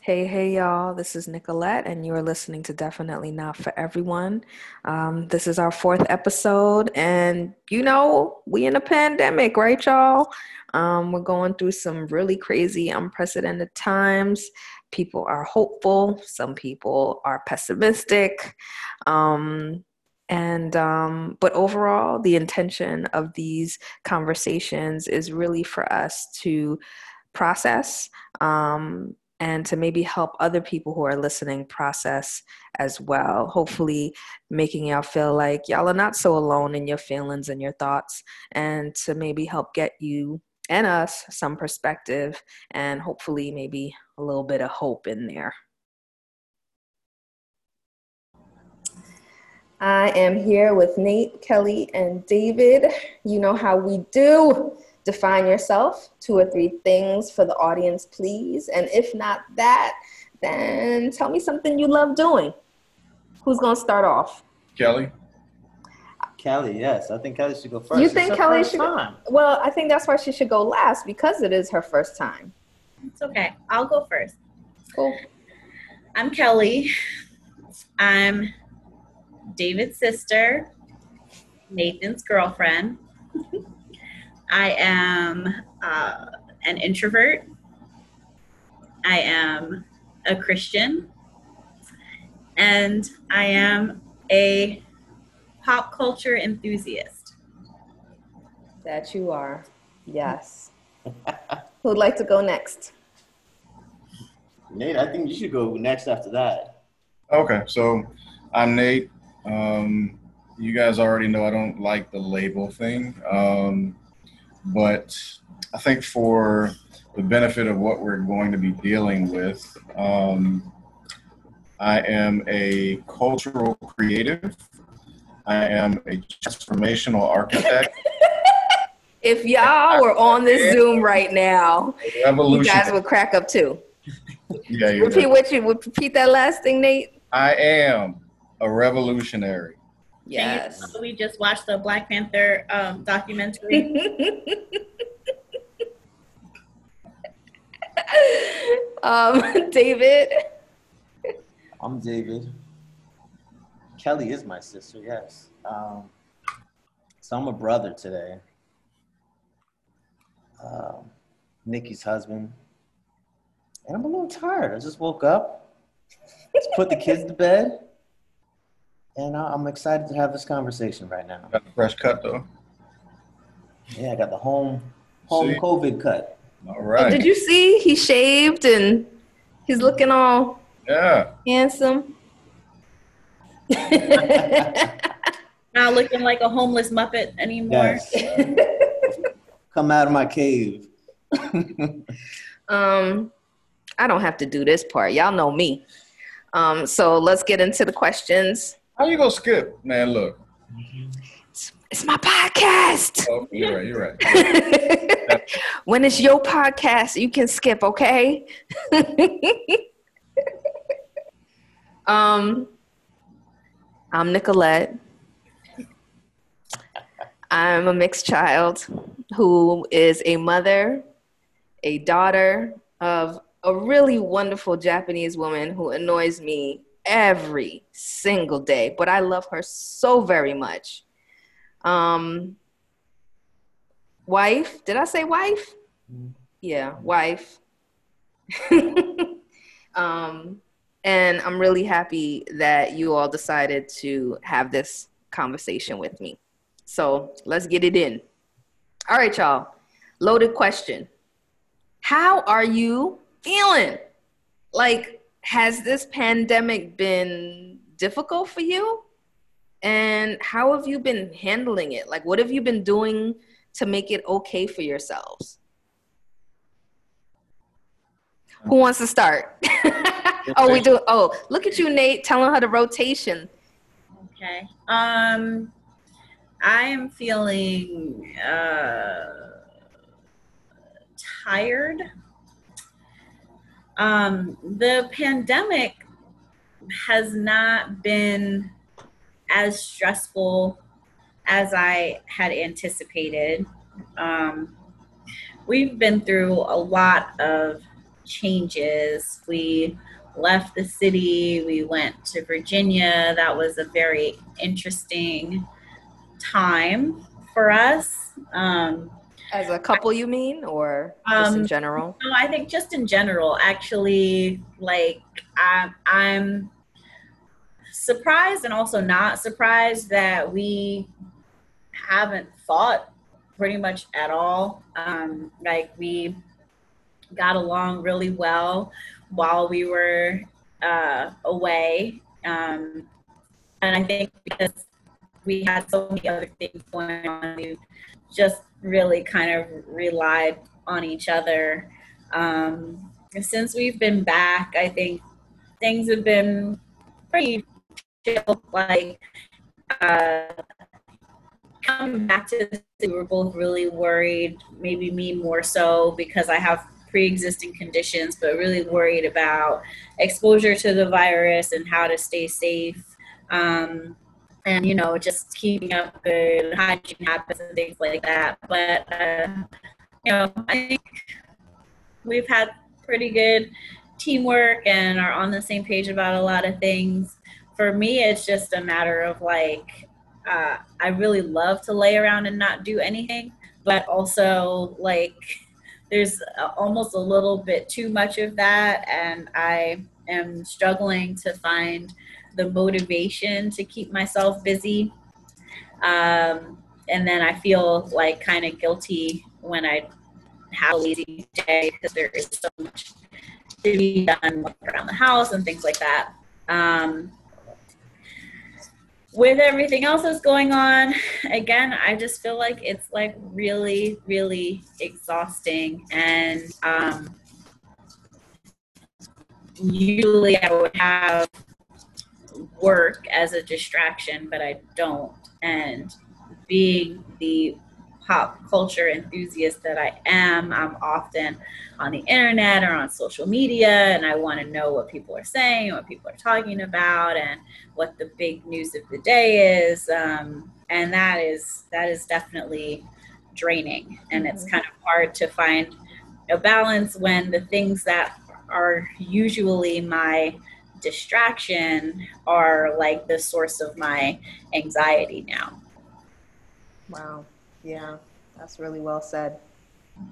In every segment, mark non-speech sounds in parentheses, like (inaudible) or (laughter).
Hey, hey, y'all. This is Nicolette, and you're listening to Definitely Not for Everyone. Um, this is our fourth episode, and you know, we in a pandemic, right, y'all? Um, we're going through some really crazy, unprecedented times. People are hopeful, some people are pessimistic. Um, and um, but overall the intention of these conversations is really for us to process um, and to maybe help other people who are listening process as well. Hopefully, making y'all feel like y'all are not so alone in your feelings and your thoughts, and to maybe help get you and us some perspective and hopefully maybe a little bit of hope in there. I am here with Nate, Kelly, and David. You know how we do. Define yourself, two or three things for the audience, please. And if not that, then tell me something you love doing. Who's going to start off? Kelly. Kelly, yes. I think Kelly should go first. You think Kelly should? Time. Well, I think that's why she should go last because it is her first time. It's okay. I'll go first. Cool. I'm Kelly. I'm David's sister, Nathan's girlfriend. (laughs) I am uh, an introvert. I am a Christian. And I am a pop culture enthusiast. That you are. Yes. (laughs) Who'd like to go next? Nate, I think you should go next after that. Okay, so I'm Nate. Um, you guys already know I don't like the label thing, um, but I think for the benefit of what we're going to be dealing with, um, I am a cultural creative. I am a transformational architect. (laughs) if y'all were on this Zoom right now, you guys would crack up too. yeah, repeat right. what you would repeat that last thing, Nate. I am a revolutionary. Yes. We just watched the Black Panther um, documentary. (laughs) um, (laughs) David. I'm David. Kelly is my sister, yes. Um, so I'm a brother today. Um, Nikki's husband. And I'm a little tired. I just woke up. Let's put the kids to bed and I'm excited to have this conversation right now. Got the fresh cut though. Yeah, I got the home home see? COVID cut. All right. Did you see he shaved and he's looking all yeah handsome? (laughs) Not looking like a homeless muppet anymore. Yes. (laughs) Come out of my cave. (laughs) um, I don't have to do this part. Y'all know me. Um, so let's get into the questions. How you gonna skip, man? Look. It's, it's my podcast. Oh, you're right. You're right. (laughs) when it's your podcast, you can skip, okay? (laughs) um, I'm Nicolette. I'm a mixed child who is a mother, a daughter of a really wonderful Japanese woman who annoys me every single day, but I love her so very much. Um, wife, did I say wife? Yeah, wife. (laughs) um, and I'm really happy that you all decided to have this conversation with me. So let's get it in. All right, y'all. Loaded question. How are you feeling? Like, has this pandemic been difficult for you? And how have you been handling it? Like, what have you been doing to make it okay for yourselves? Who wants to start? (laughs) oh, we do. Oh, look at you, Nate, telling her the rotation. Okay. Um, I am feeling uh, tired um, the pandemic has not been as stressful as I had anticipated. Um, we've been through a lot of changes. We left the city, we went to Virginia. That was a very interesting time for us. Um, As a couple, you mean, or just in Um, general? no, I think just in general, actually, like I'm, I'm surprised and also not surprised that we haven't fought pretty much at all. Um, like we got along really well while we were uh, away, um, and I think because we had so many other things going on, we just really kind of relied on each other. Um, since we've been back, I think things have been pretty chill. Like uh, coming back to the city, we're both really worried. Maybe me more so because I have pre-existing conditions, but really worried about exposure to the virus and how to stay safe. Um, and you know, just keeping up good hygiene habits and things like that. But uh, you know, I think we've had pretty good teamwork and are on the same page about a lot of things. For me, it's just a matter of like, uh, I really love to lay around and not do anything, but also like, there's almost a little bit too much of that, and I am struggling to find the motivation to keep myself busy. Um, and then I feel like kind of guilty when I have a lazy day because there is so much to be done around the house and things like that. Um, with everything else that's going on, again, I just feel like it's like really, really exhausting. And um, usually I would have work as a distraction, but I don't. And being the pop culture enthusiast that I am, I'm often on the internet or on social media and I want to know what people are saying, what people are talking about, and what the big news of the day is. Um, and that is that is definitely draining, and it's kind of hard to find a balance when the things that are usually my distraction are like the source of my anxiety now. Wow. Yeah, that's really well said. What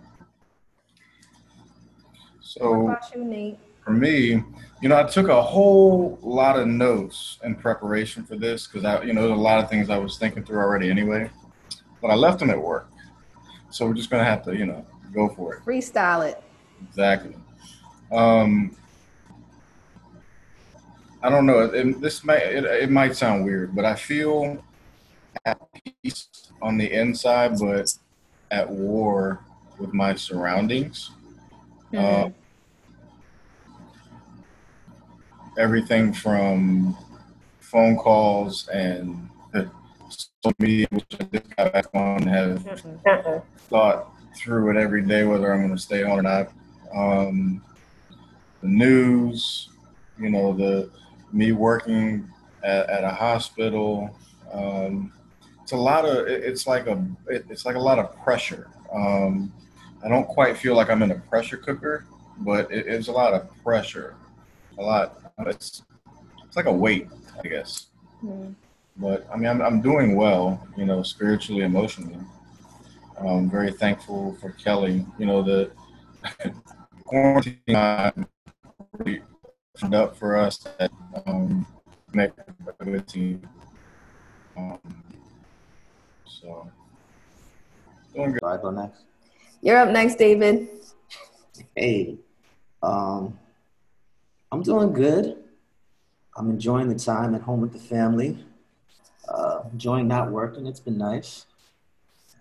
So about you, Nate? for me, you know, I took a whole lot of notes in preparation for this because I, you know, there's a lot of things I was thinking through already anyway, but I left them at work. So we're just gonna have to, you know, go for it. Freestyle it. Exactly. Um, I don't know. It, this may it, it might sound weird, but I feel at peace on the inside, but at war with my surroundings. Uh, everything from phone calls and social media, which I just got back on, have thought through it every day whether I'm going to stay on or not. Um, the news, you know, the me working at, at a hospital. Um, it's a lot of. it- It's like a. it- It's like a lot of pressure. Um, I don't quite feel like I'm in a pressure cooker, but it, it's a lot of pressure. A lot. It's it's like a weight, I guess. Mhm. But I mean, I'm, I'm doing well, you know, spiritually, emotionally. I'm very thankful for Kelly. You know, the (laughs) quarantine time opened up for us that um, make a good team. Um, so, doing good. I go next? You're up next, David. Hey, um, I'm doing good. I'm enjoying the time at home with the family. Uh, enjoying not working. It's been nice.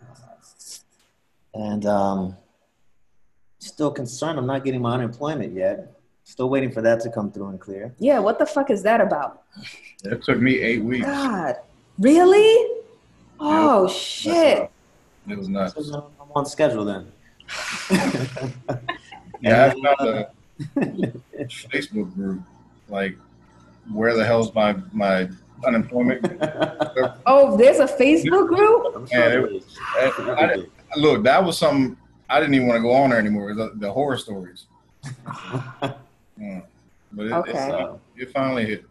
Uh, and um, still concerned. I'm not getting my unemployment yet. Still waiting for that to come through and clear. Yeah, what the fuck is that about? It took me eight weeks. God, really? Oh shit! It was nuts. So, uh, I'm on schedule then. (laughs) Yeah, I found a Facebook group. Like, where the hell's my my unemployment? (laughs) Oh, there's a Facebook group. I'm Man, there it- is. I- I- look, that was something I didn't even want to go on there anymore. The, the horror stories. (laughs) Yeah. But it, Okay. it's, uh, it finally hit.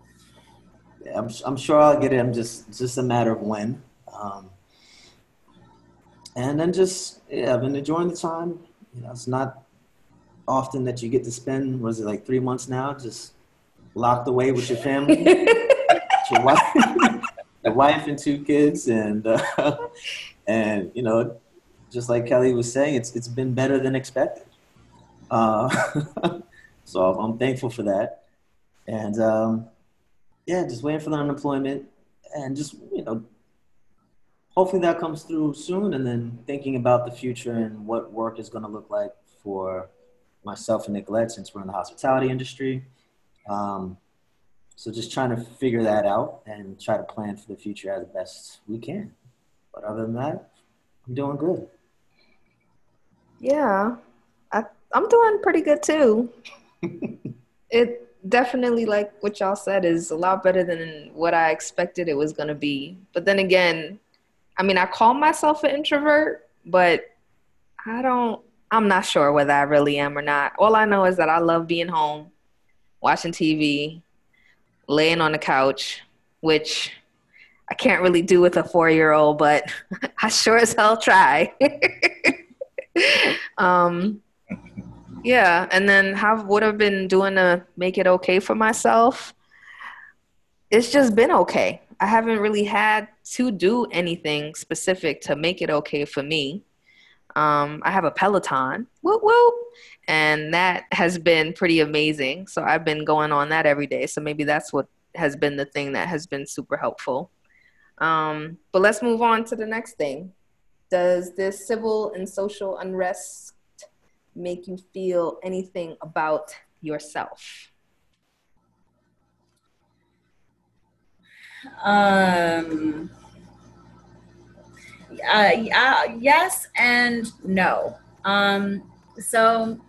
Yeah, I'm, I'm sure I'll get it. I'm just it's just a matter of when. Um, and then just yeah, I've been enjoying the time. You know, it's not often that you get to spend. Was it like three months now? Just locked away with your family, (laughs) your wife, (laughs) your wife and two kids, and uh, (laughs) and you know, just like Kelly was saying, it's it's been better than expected. Uh, so I'm thankful for that, and. Um, yeah, just waiting for the unemployment and just, you know, hopefully that comes through soon and then thinking about the future and what work is going to look like for myself and Nicolette since we're in the hospitality industry. Um, so just trying to figure that out and try to plan for the future as best we can. But other than that, I'm doing good. Yeah, I, I'm doing pretty good too. It definitely, like what y'all said, is a lot better than what I expected it was going to be. But then again, I mean, I call myself an introvert, but I don't, I'm not sure whether I really am or not. All I know is that I love being home, watching TV, laying on the couch, which I can't really do with a four year old, but (laughs) I sure as hell try. (laughs) um, yeah, and then how what I've been doing to make it okay for myself. It's just been okay. I haven't really had to do anything specific to make it okay for me. Um, I have a Peloton, whoop whoop, and that has been pretty amazing. So I've been going on that every day. So maybe that's what has been the thing that has been super helpful. Um, but let's move on to the next thing. Does this civil and social unrest make you feel anything about yourself? Um, uh, uh, yes and no. Um, so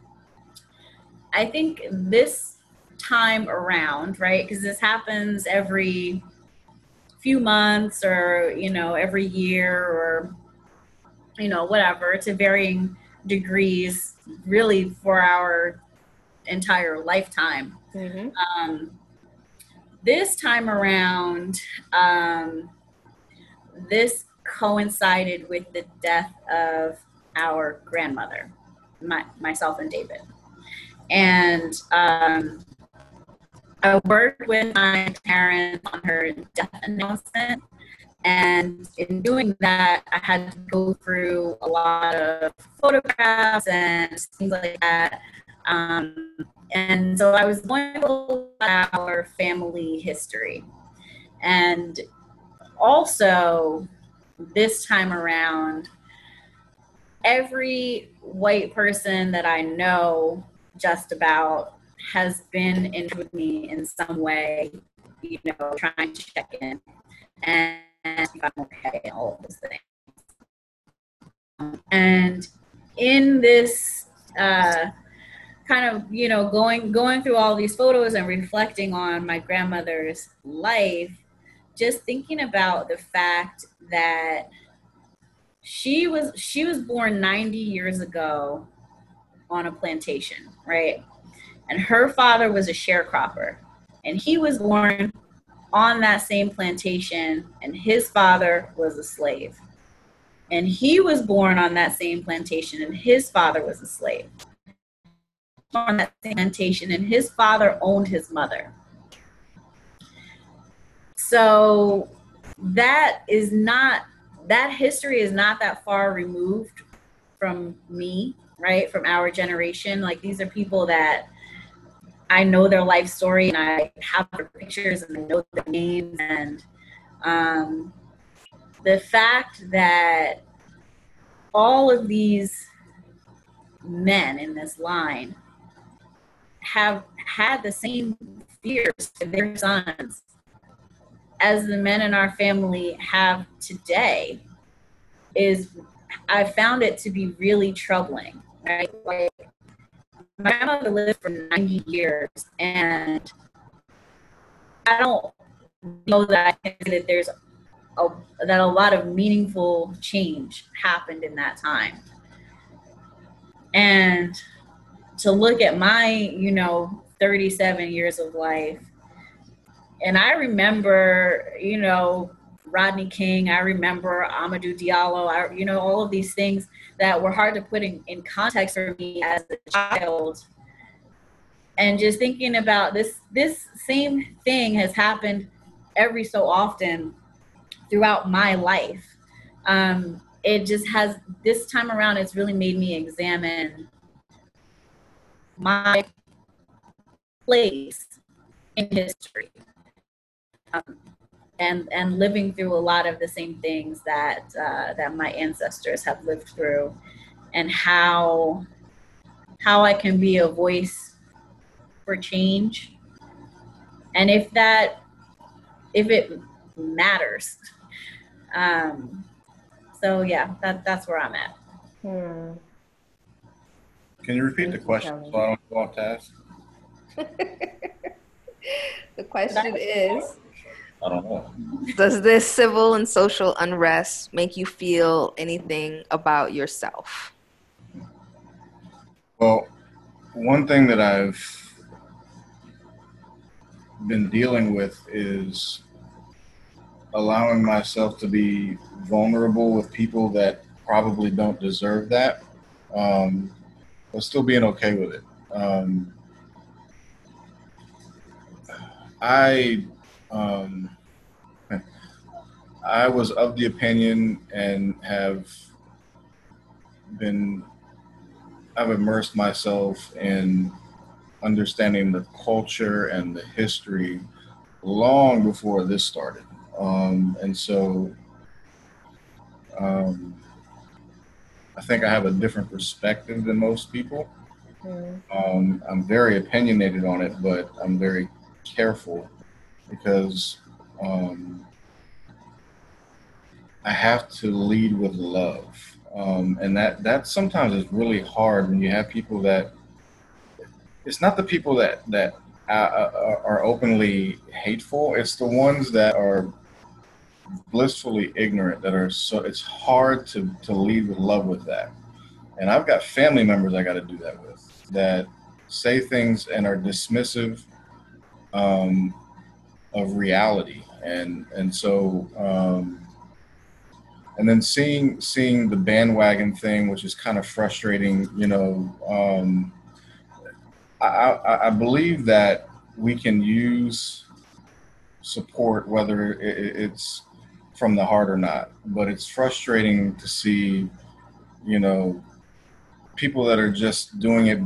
I think this time around, right? Because this happens every few months or, you know, every year or, you know, whatever to varying degrees, really for our entire lifetime. Mm-hmm. Um, this time around, um, this coincided with the death of our grandmother, my, myself and David. And um, I worked with my parents on her death announcement. And in doing that, I had to go through a lot of photographs and things like that. Um, and so I was going to our family history. And also, this time around, every white person that I know just about has been in with me in some way, you know, trying to check in and I'm okay and those things. And in this uh, kind of, you know, going going through all these photos and reflecting on my grandmother's life, just thinking about the fact that she was she was born 90 years ago on a plantation, right? And her father was a sharecropper. And he was born on that same plantation, and his father was a slave. And he was born on that same plantation, and his father was a slave. On that same plantation, and his father owned his mother. So that is not, that history is not that far removed from me, right? From our generation. Like these are people that I know their life story and I have their pictures and I know their names and um, the fact that all of these men in this line have had the same fears for their sons as the men in our family have today is I found it to be really troubling, right? Like my grandmother lived for 90 years and I don't know that I can that there's a, that a lot of meaningful change happened in that time. And to look at my, you know, 37 years of life. And I remember, you know, Rodney King, I remember Amadou Diallo, I, you know, all of these things that were hard to put in, in context for me as a child. And just thinking about this, this same thing has happened every so often throughout my life. Um, it just has, this time around, it's really made me examine my place in history. Um, and and living through a lot of the same things that uh, that my ancestors have lived through, and how how I can be a voice for change, and if that if it matters. Um, so yeah, that that's where I'm at. Hmm. Can you repeat the question so I don't go off task? the question is I don't know. Does this civil and social unrest make you feel anything about yourself? Well, one thing that I've been dealing with is allowing myself to be vulnerable with people that probably don't deserve that, um, but still being okay with it. Um, I um, I was of the opinion and have been, I've immersed myself in understanding the culture and the history long before this started. Um, and so um, I think I have a different perspective than most people. Mm. Um, I'm very opinionated on it, but I'm very careful because um, I have to lead with love, um, and that that sometimes is really hard when you have people that it's not the people that that uh, uh are openly hateful. It's the ones that are blissfully ignorant that are so. It's hard to to lead with love with that, and I've got family members I got to do that with that say things and are dismissive um, of reality, and and so. Um, and then seeing seeing the bandwagon thing, which is kind of frustrating. You know, um, I, I, believe that we can use support, whether it's from the heart or not. But it's frustrating to see, you know, people that are just doing it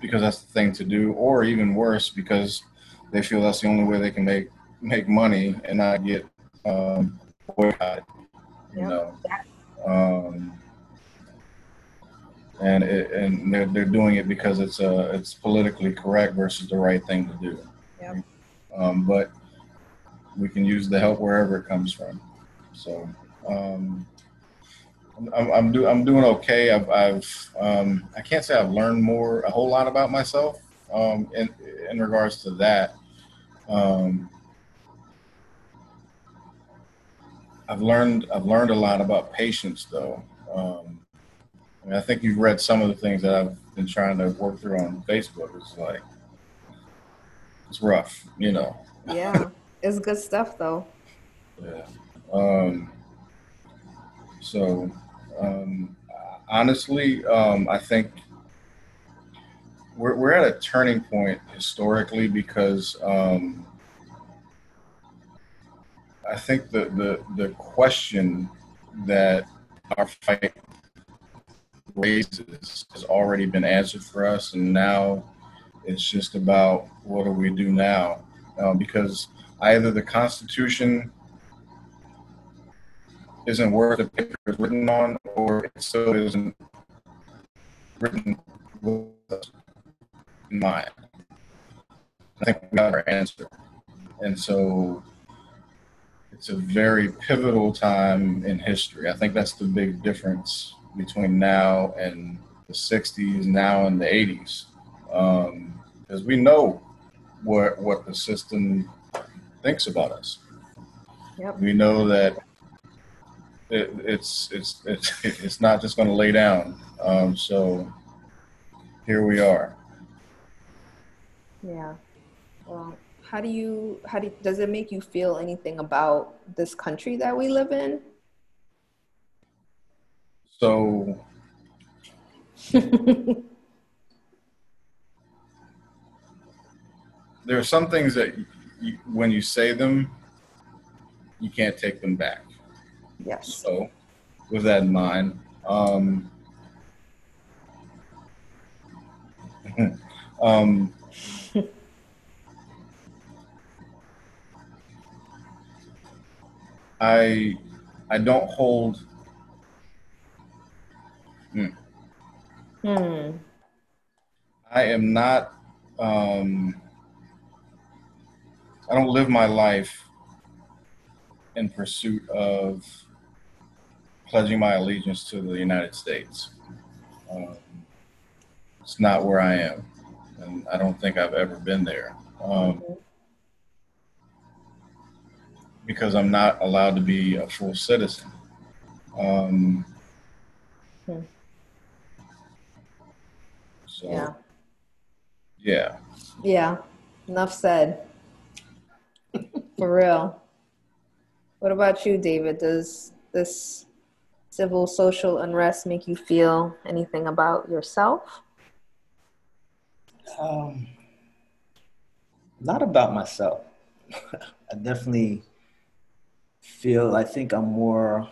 because that's the thing to do, or even worse, because they feel that's the only way they can make make money and not get um, boycott. You know, um, and it, and they're they're doing it because it's uh it's politically correct versus the right thing to do. Yep. Um, but we can use the help wherever it comes from. So um, I'm I'm, do, I'm doing okay. I've, I've um, I can't say I've learned more a whole lot about myself um, in in regards to that. Um, I've learned I've learned a lot about patience though. Um, I, mean, I think you've read some of the things that I've been trying to work through on Facebook. It's like it's rough, you know. Yeah, (laughs) it's good stuff though. Yeah. Um, so um, honestly, um, I think we're we're at a turning point historically because um, I think the, the, the question that our fight raises has already been answered for us, and now it's just about what do we do now? Uh, because either the Constitution isn't worth the paper it's written on, or it still isn't written with us in mind. I think we got our answer. And so it's a very pivotal time in history. I think that's the big difference between now and the 60s, now and the 80s. Because um, we know what, what the system thinks about us. Yep. We know that it, it's, it's, it's, (laughs) it's not just going to lay down. Um, so here we are. Yeah. Well, how do you how do does it make you feel anything about this country that we live in? So (laughs) there are some things that you, when you say them, you can't take them back. yes. So, with that in mind, um, (laughs) um, I I don't hold. Hmm. hmm. I am not. Um, I don't live my life in pursuit of pledging my allegiance to the United States. Um, it's not where I am, and I don't think I've ever been there. Um, because I'm not allowed to be a full citizen. Um, Hmm. so, Yeah. yeah. Yeah. Enough said. For real. What about you, David? Does this civil social unrest make you feel anything about yourself? Um, not about myself. (laughs) I definitely feel, I think I'm more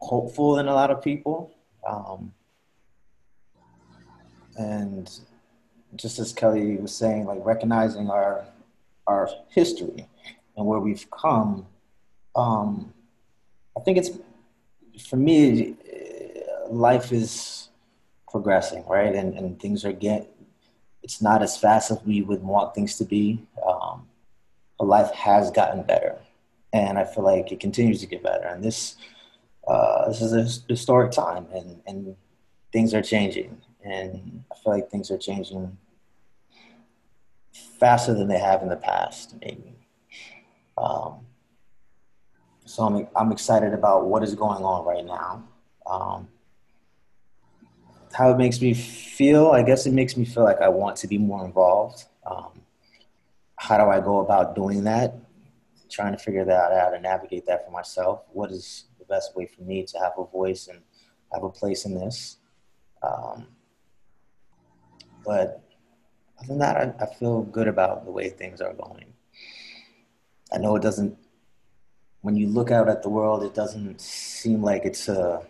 hopeful than a lot of people. Um, and just as Kelly was saying, like recognizing our our history and where we've come, um, I think it's for me, life is progressing, right? And and things are get. It's not as fast as we would want things to be. Um, but life has gotten better, and I feel like it continues to get better. And this uh, this is a historic time, and and things are changing, and I feel like things are changing faster than they have in the past, maybe. Um, so I'm I'm excited about what is going on right now. Um, how it makes me feel, I guess it makes me feel like I want to be more involved. Um, how do I go about doing that? Trying to figure that out and navigate that for myself. What is the best way for me to have a voice and have a place in this? Um, but other than that, I, I feel good about the way things are going. I know it doesn't, when you look out at the world, it doesn't seem like it's a,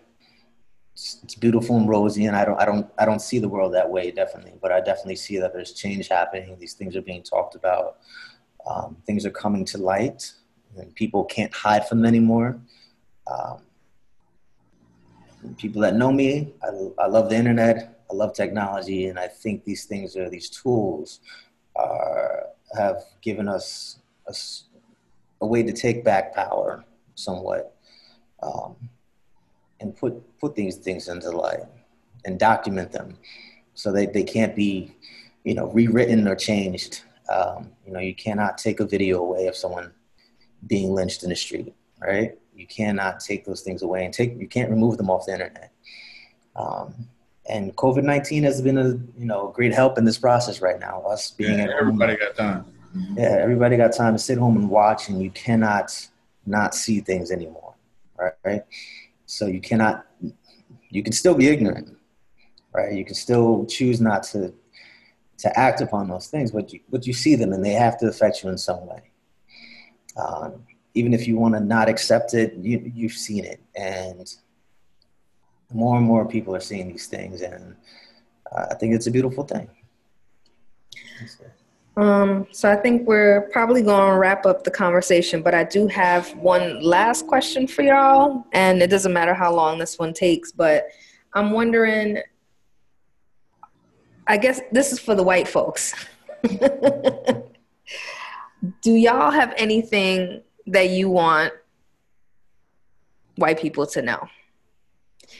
it's, it's beautiful and rosy, and I don't, I don't, I don't see the world that way, definitely. But I definitely see that there's change happening. These things are being talked about. Um, things are coming to light, and people can't hide from them anymore. Um, people that know me, I, I love the internet. I love technology, and I think these things are these tools are have given us a way to take back power somewhat. Um, and put put these things into light and document them so that they can't be you know rewritten or changed um, you know you cannot take a video away of someone being lynched in the street right you cannot take those things away and take you can't remove them off the internet um, and covid-19 has been a you know great help in this process right now us being Yeah, at home everybody got time. yeah, everybody got time to sit home and watch, and you cannot not see things anymore, right? So you cannot, you can still be ignorant, right? You can still choose not to to act upon those things, but you but you see them, and they have to affect you in some way. Um, even if you want to not accept it, you you've seen it, and more and more people are seeing these things, and uh, I think it's a beautiful thing. Um, so I think we're probably going to wrap up the conversation, but I do have one last question for y'all, and it doesn't matter how long this one takes, but I'm wondering. I guess this is for the white folks. (laughs) do y'all have anything that you want white people to know?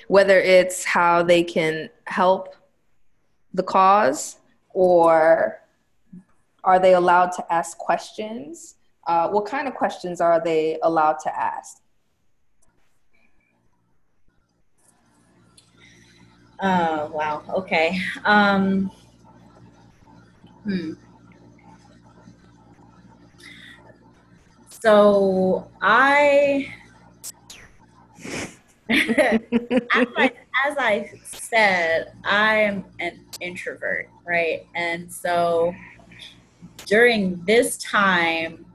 Whether it's how they can help the cause or are they allowed to ask questions? Uh, what kind of questions are they allowed to ask? Oh, wow. Okay. Um, Hmm. So I, as I, as I said, I am an introvert, right? And so during this time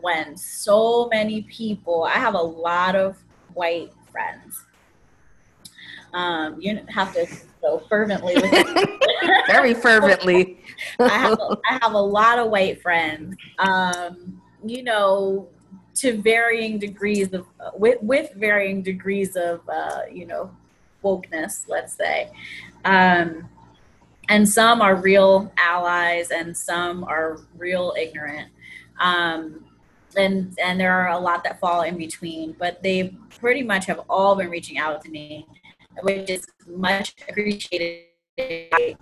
when so many people, I have a lot of white friends. Um, you have to go fervently. (laughs) Very fervently. I have a, I have a lot of white friends. Um, you know, to varying degrees of with with varying degrees of uh, you know wokeness, let's say. Um, and some are real allies, and some are real ignorant. Um, and and there are a lot that fall in between, but they pretty much have all been reaching out to me, which is much appreciated. I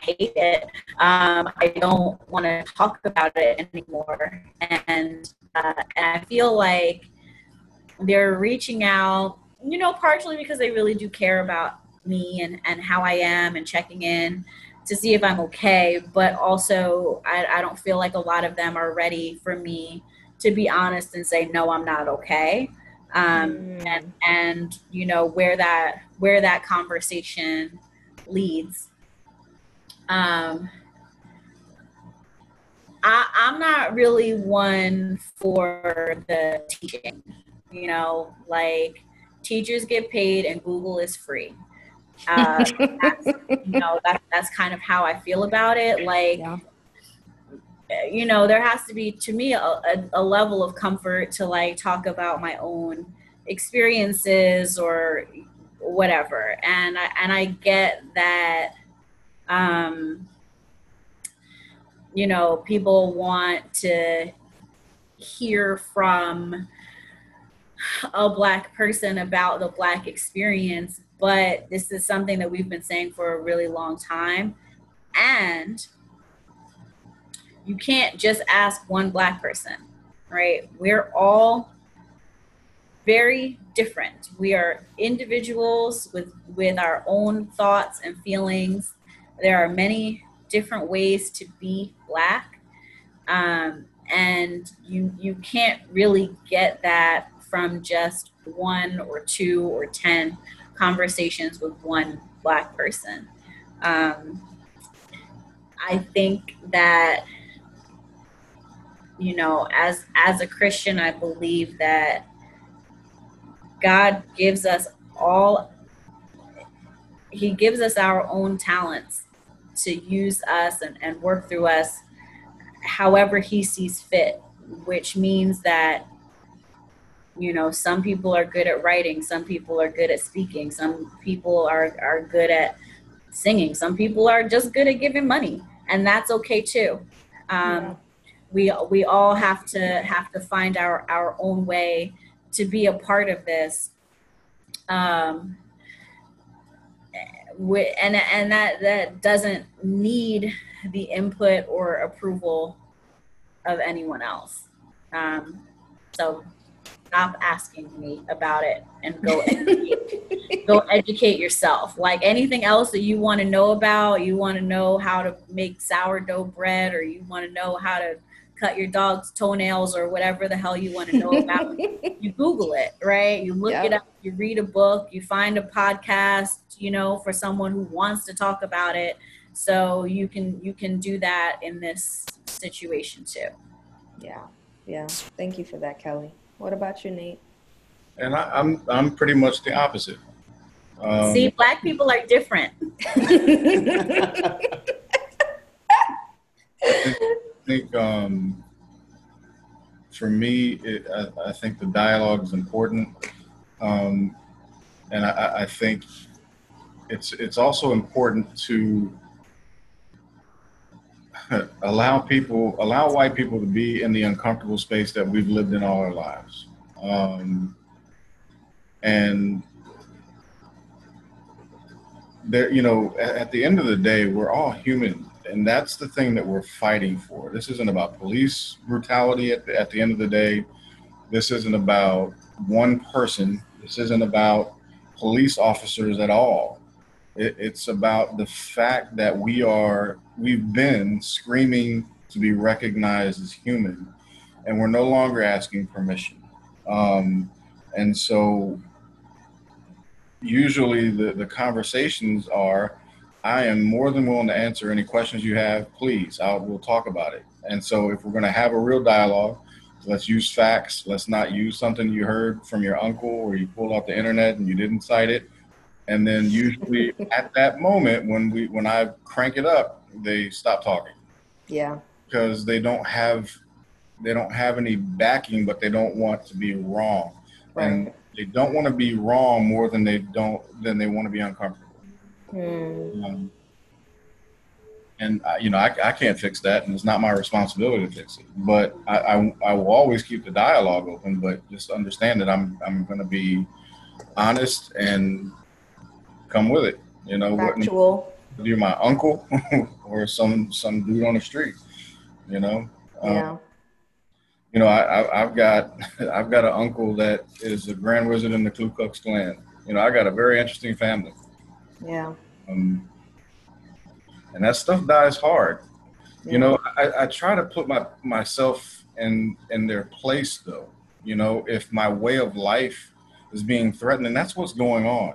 hate it. Um, I don't want to talk about it anymore, and uh, and I feel like they're reaching out. You know, partially because they really do care about me and and how I am and checking in to see if I'm okay, but also I, I don't feel like a lot of them are ready for me to be honest and say no, I'm not okay. Um, mm. and and you know where that where that conversation leads. Um, I, I'm not really one for the teaching. You know, like teachers get paid and Google is free. (laughs) Uh, you know, that, that's kind of how I feel about it. Like, yeah. You know, there has to be, to me, a, a, a, level of comfort to like talk about my own experiences or whatever. And I, and I get that, um, you know, people want to hear from a black person about the black experience but this is something that we've been saying for a really long time. And you can't just ask one black person, right? We're all very different. We are individuals with with our own thoughts and feelings. There are many different ways to be black, um, and you you can't really get that from just one or two or ten conversations with one black person. Um, I think that you know, as as a Christian, I believe that God gives us all. He gives us our own talents to use us and, and work through us however he sees fit, which means that you know some people are good at writing some people are good at speaking some people are are good at singing some people are just good at giving money and that's okay too um, yeah. We we all have to have to find our our own way to be a part of this um, and and that that doesn't need the input or approval of anyone else um, so stop asking me about it and go (laughs) educate, go educate yourself. Like anything else that you want to know about, you want to know how to make sourdough bread, or you want to know how to cut your dog's toenails, or whatever the hell you want to know about. (laughs) you Google it, right? You look yep. it up. You read a book. You find a podcast. You know, for someone who wants to talk about it. So you can you can do that in this situation too. Yeah, yeah. Thank you for that, Kelly. What about you, Nate? And I, am I'm, I'm pretty much the opposite. Um, See, black people are different. (laughs) (laughs) I think um, for me, it, I, I, think the dialogue is important, um, and I, I think it's it's also important to (laughs) allow people, allow white people to be in the uncomfortable space that we've lived in all our lives. Um, and there, you know, at, at the end of the day, we're all human, and that's the thing that we're fighting for. This isn't about police brutality at the, at the end of the day. This isn't about one person. This isn't about police officers at all. It, it's about the fact that we are we've been screaming to be recognized as human, and we're no longer asking permission. Um, and so, usually the the conversations are, I am more than willing to answer any questions you have. Please, I'll, we'll talk about it. And so, if we're going to have a real dialogue, let's use facts. Let's not use something you heard from your uncle or you pulled off the internet and you didn't cite it. And then usually at that moment when we when I crank it up, they stop talking. Yeah. Because they don't have they don't have any backing, but they don't want to be wrong. Right. And they don't want to be wrong more than they don't than they want to be uncomfortable. Hmm. Um, and I, you know, I, I can't fix that, and it's not my responsibility to fix it. But I, I, I will always keep the dialogue open. But just understand that I'm I'm going to be honest and come with it. You know, whether Factual. you're my uncle (laughs) or some some dude on the street. You know, Um, Yeah. you know, I, I've got (laughs) I've got an uncle that is a grand wizard in the Ku Klux Klan. You know, I got a very interesting family. Yeah. Um, and that stuff dies hard. You know, I, I try to put my myself in in their place though. You know, if my way of life is being threatened, and that's what's going on.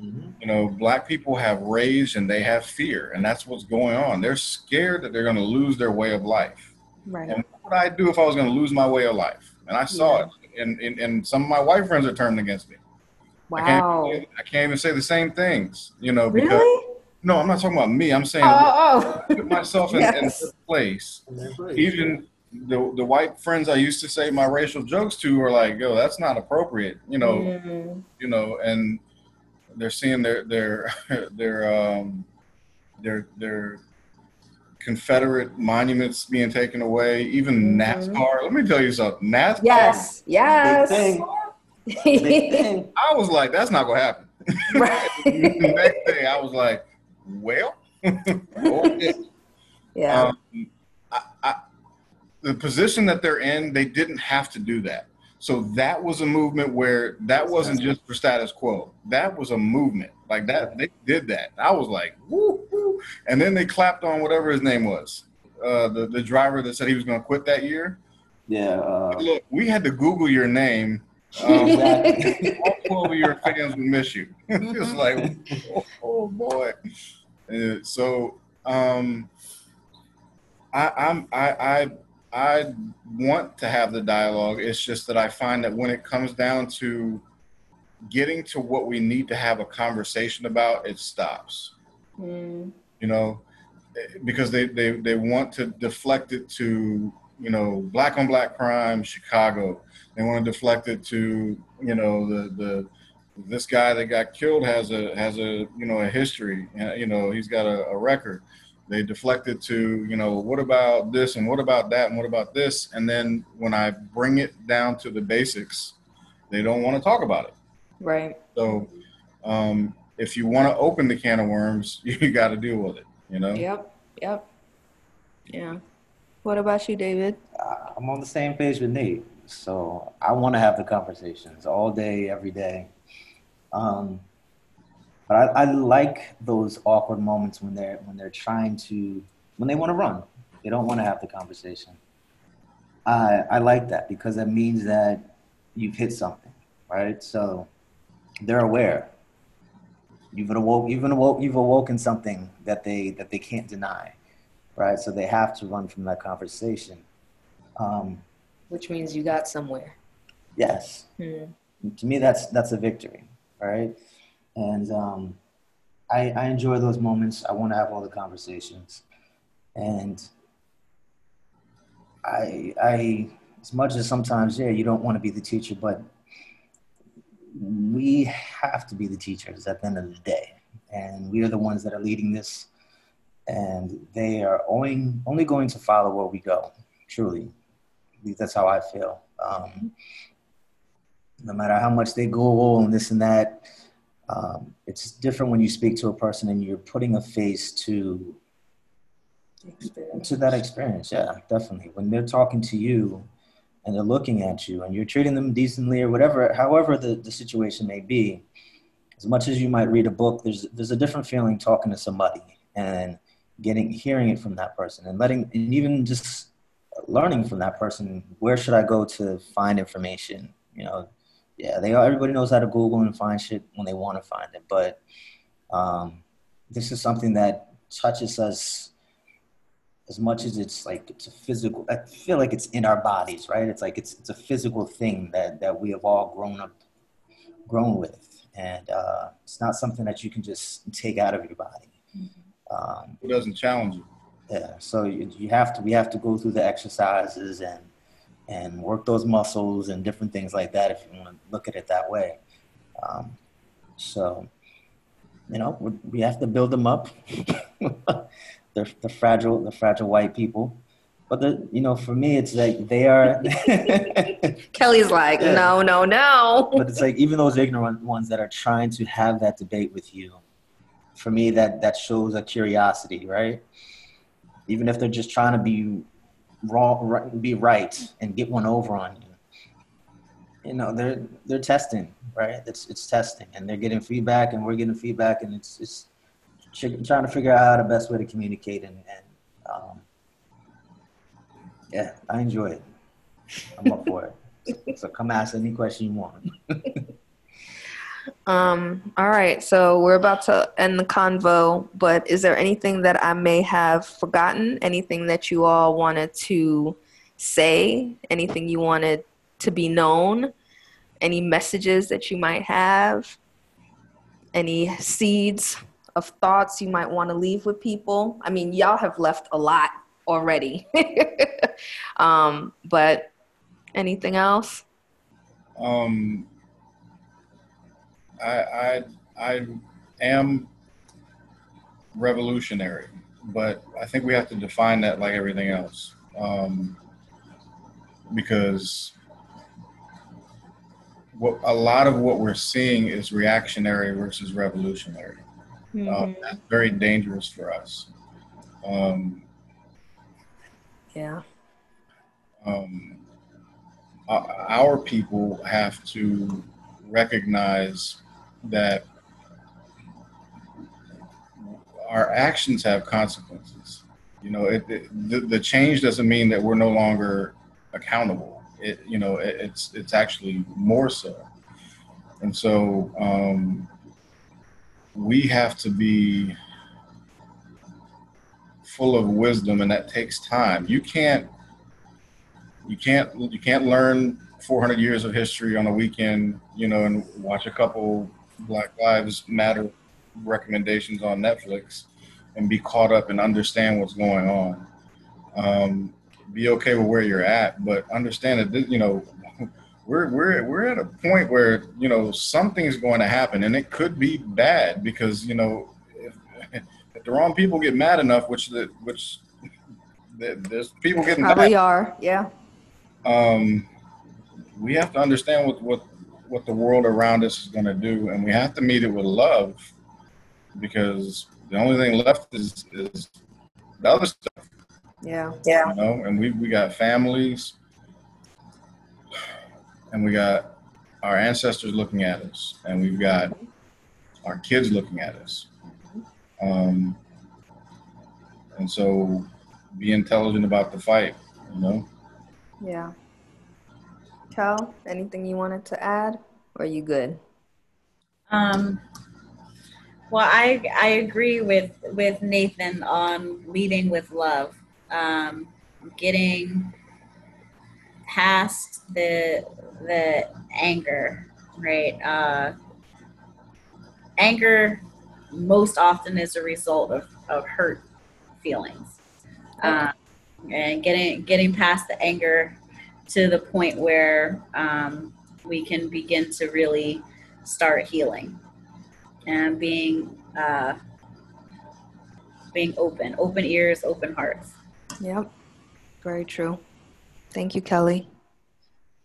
Mhm. You know, black people have rage and they have fear, and that's what's going on. They're scared that they're going to lose their way of life. Right. And what would I do if I was going to lose my way of life? And I saw it, and, and and some of my white friends are turned against me. I Wow. can't, I can't even say the same things. You know, because Really? no, I'm not talking about me. I'm saying Oh, oh. put myself in, Yes. in this place. Even the the white friends I used to say my racial jokes to are like, "Yo, that's not appropriate," you know, Mm. you know, and they're seeing their their (laughs) their um their their Confederate monuments being taken away. Even Mhm. NASCAR. Let me tell you something. NASCAR. Yes. Yes. I (laughs) was like, that's not gonna happen. right. the (laughs) next day, I was like, well, (laughs) okay. Yeah. Um, I, I, the position that they're in, they didn't have to do that. So that was a movement where that wasn't just for status quo. That was a movement like that. They did that. I was like, woo, woo. And then they clapped on whatever his name was, uh, the the driver that said he was going to quit that year. Yeah. Uh, Look, we had to Google your name. Um, (laughs) all of your fans will miss you. (laughs) it's like, oh, (laughs) oh, boy. Uh, so um, I, I'm I, I I want to have the dialogue. It's just that I find that when it comes down to getting to what we need to have a conversation about, it stops. Mm. You know, because they they they want to deflect it to you know black on black crime, Chicago. They want to deflect it to you know the the this guy that got killed has a has a you know a history. uh, You know he's got a, a record. They deflect it to you know what about this and what about that and what about this, and then when I bring it down to the basics, they don't want to talk about it. Right. So um, if you want to open the can of worms, (laughs) you got to deal with it. You know. Yep. Yep. Yeah. What about you, David? Uh, I'm on the same page with Nate. So I want to have the conversations all day, every day. Um, but I, I like those awkward moments when they're when they're trying to when they want to run. They don't want to have the conversation. I I like that because that means that you've hit something, right? So they're aware. You've awoke. You've awoke. You've awoken something that they that they can't deny, right? So they have to run from that conversation. Um, Which means you got somewhere. yes, Hmm. to me that's that's a victory right? And um, I, I enjoy those moments. I want to have all the conversations. And i i as much as sometimes yeah you don't want to be the teacher but we have to be the teachers at the end of the day. And we are the ones that are leading this. And they are only only going to follow where we go truly that's how i feel um, no matter how much they go and this and that. Um, it's different when you speak to a person and you're putting a face to to that experience. Yeah, definitely. When they're talking to you and they're looking at you and you're treating them decently or whatever, however the, the situation may be, as much as you might read a book, there's there's a different feeling talking to somebody and getting hearing it from that person and letting and even just learning from that person. Where should I go to find information? You know, yeah, they are, everybody knows how to Google and find shit when they want to find it, but um, this is something that touches us as much as it's like it's a physical i feel like it's in our bodies right it's like it's it's a physical thing that that we have all grown up grown with and uh, it's not something that you can just take out of your body um, It doesn't challenge you. Yeah so you, you have to we have to go through the exercises and and work those muscles and different things like that if you want to look at it that way um, so you know we we have to build them up (laughs) the, the fragile the fragile white people but the you know for me it's like they are (laughs) Kelly's like, Yeah. no, no, no. but it's like even those ignorant ones that are trying to have that debate with you for me that that shows a curiosity right even if they're just trying to be wrong right, be right and get one over on you. You know they're they're testing right? It's it's testing and they're getting feedback and we're getting feedback and it's it's trying to figure out the best way to communicate and, and um, yeah i enjoy it. I'm up for it. (laughs) So come ask any question you want (laughs) Um, all right, so we're about to end the convo, but is there anything that I may have forgotten? Anything that you all wanted to say? Anything you wanted to be known? Any messages that you might have? Any seeds of thoughts you might want to leave with people? I mean, y'all have left a lot already. (laughs) um, but anything else? Um, I, I, I am revolutionary, but I think we have to define that like everything else. Um, because what a lot of what we're seeing is reactionary versus revolutionary. Uh, that's very dangerous for us. Um, yeah. um, our people have to recognize that our actions have consequences. You know, it, it, the, the change doesn't mean that we're no longer accountable. It, you know, it, it's it's actually more so. And so um, we have to be full of wisdom, and that takes time. You can't you can't you can't learn 400 years of history on a weekend, you know, and watch a couple Black Lives Matter recommendations on Netflix and be caught up and understand what's going on. Um, be okay with where you're at, but understand that this, you know we're we're we're at a point where you know something's going to happen, and it could be bad because you know if, (laughs) if the wrong people get mad enough, which the which (laughs) there's people getting mad Probably are. Yeah. um, we have to understand what, what what the world around us is going to do, and we have to meet it with love, because the only thing left is is the other stuff, Yeah. Yeah. You know. And we we got families, and we got our ancestors looking at us, and we've got our kids looking at us. Um, and so, be intelligent about the fight, you know. Yeah. Anything you wanted to add? Or are you good? Um, well, I I agree with with Nathan on leading with love, um, getting past the the anger, right? Uh, anger most often is a result of, of hurt feelings, um, and getting getting past the anger to the point where um, we can begin to really start healing and being uh, being open, open ears, open hearts. Yep. Very true. Thank you, Kelly.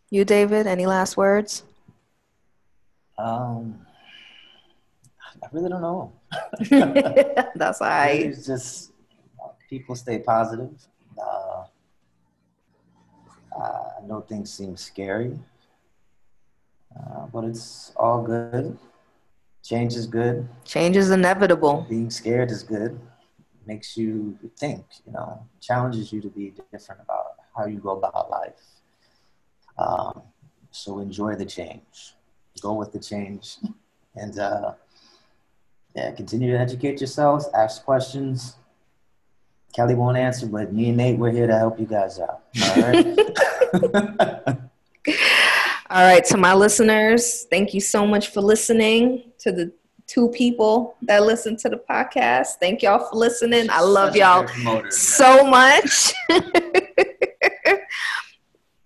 You, David, any last words? Um, I really don't know. (laughs) That's all Maybe right. It's just people stay positive. Uh, I know things seem scary, uh, but it's all good. Change is good. Change is inevitable. Being scared is good. Makes you think, you know, challenges you to be different about how you go about life. Um, so enjoy the change. Go with the change. (laughs) And uh, yeah, continue to educate yourselves, ask questions. Kelly won't answer, but me and Nate, we're here to help you guys out. All right. (laughs) (laughs) All right, to my listeners, thank you so much for listening. To the two people that listen to the podcast, thank y'all for listening. I love y'all so much. (laughs)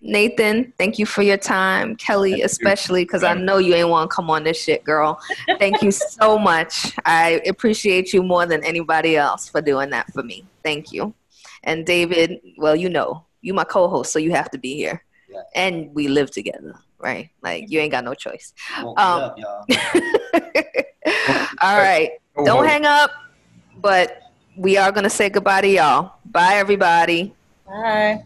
Nathan, thank you for your time. Kelly, Thank especially because I know you ain't want to come on this shit, girl. Thank you (laughs) so much. I appreciate you more than anybody else for doing that for me. Thank you. And David, well, you know, you my co-host, so you have to be here. Yeah. And we live together, right? Like you ain't got no choice. Woke Um, up, y'all. (laughs) All right. Don't hang up, but we are going to say goodbye to y'all. Bye, everybody. Bye.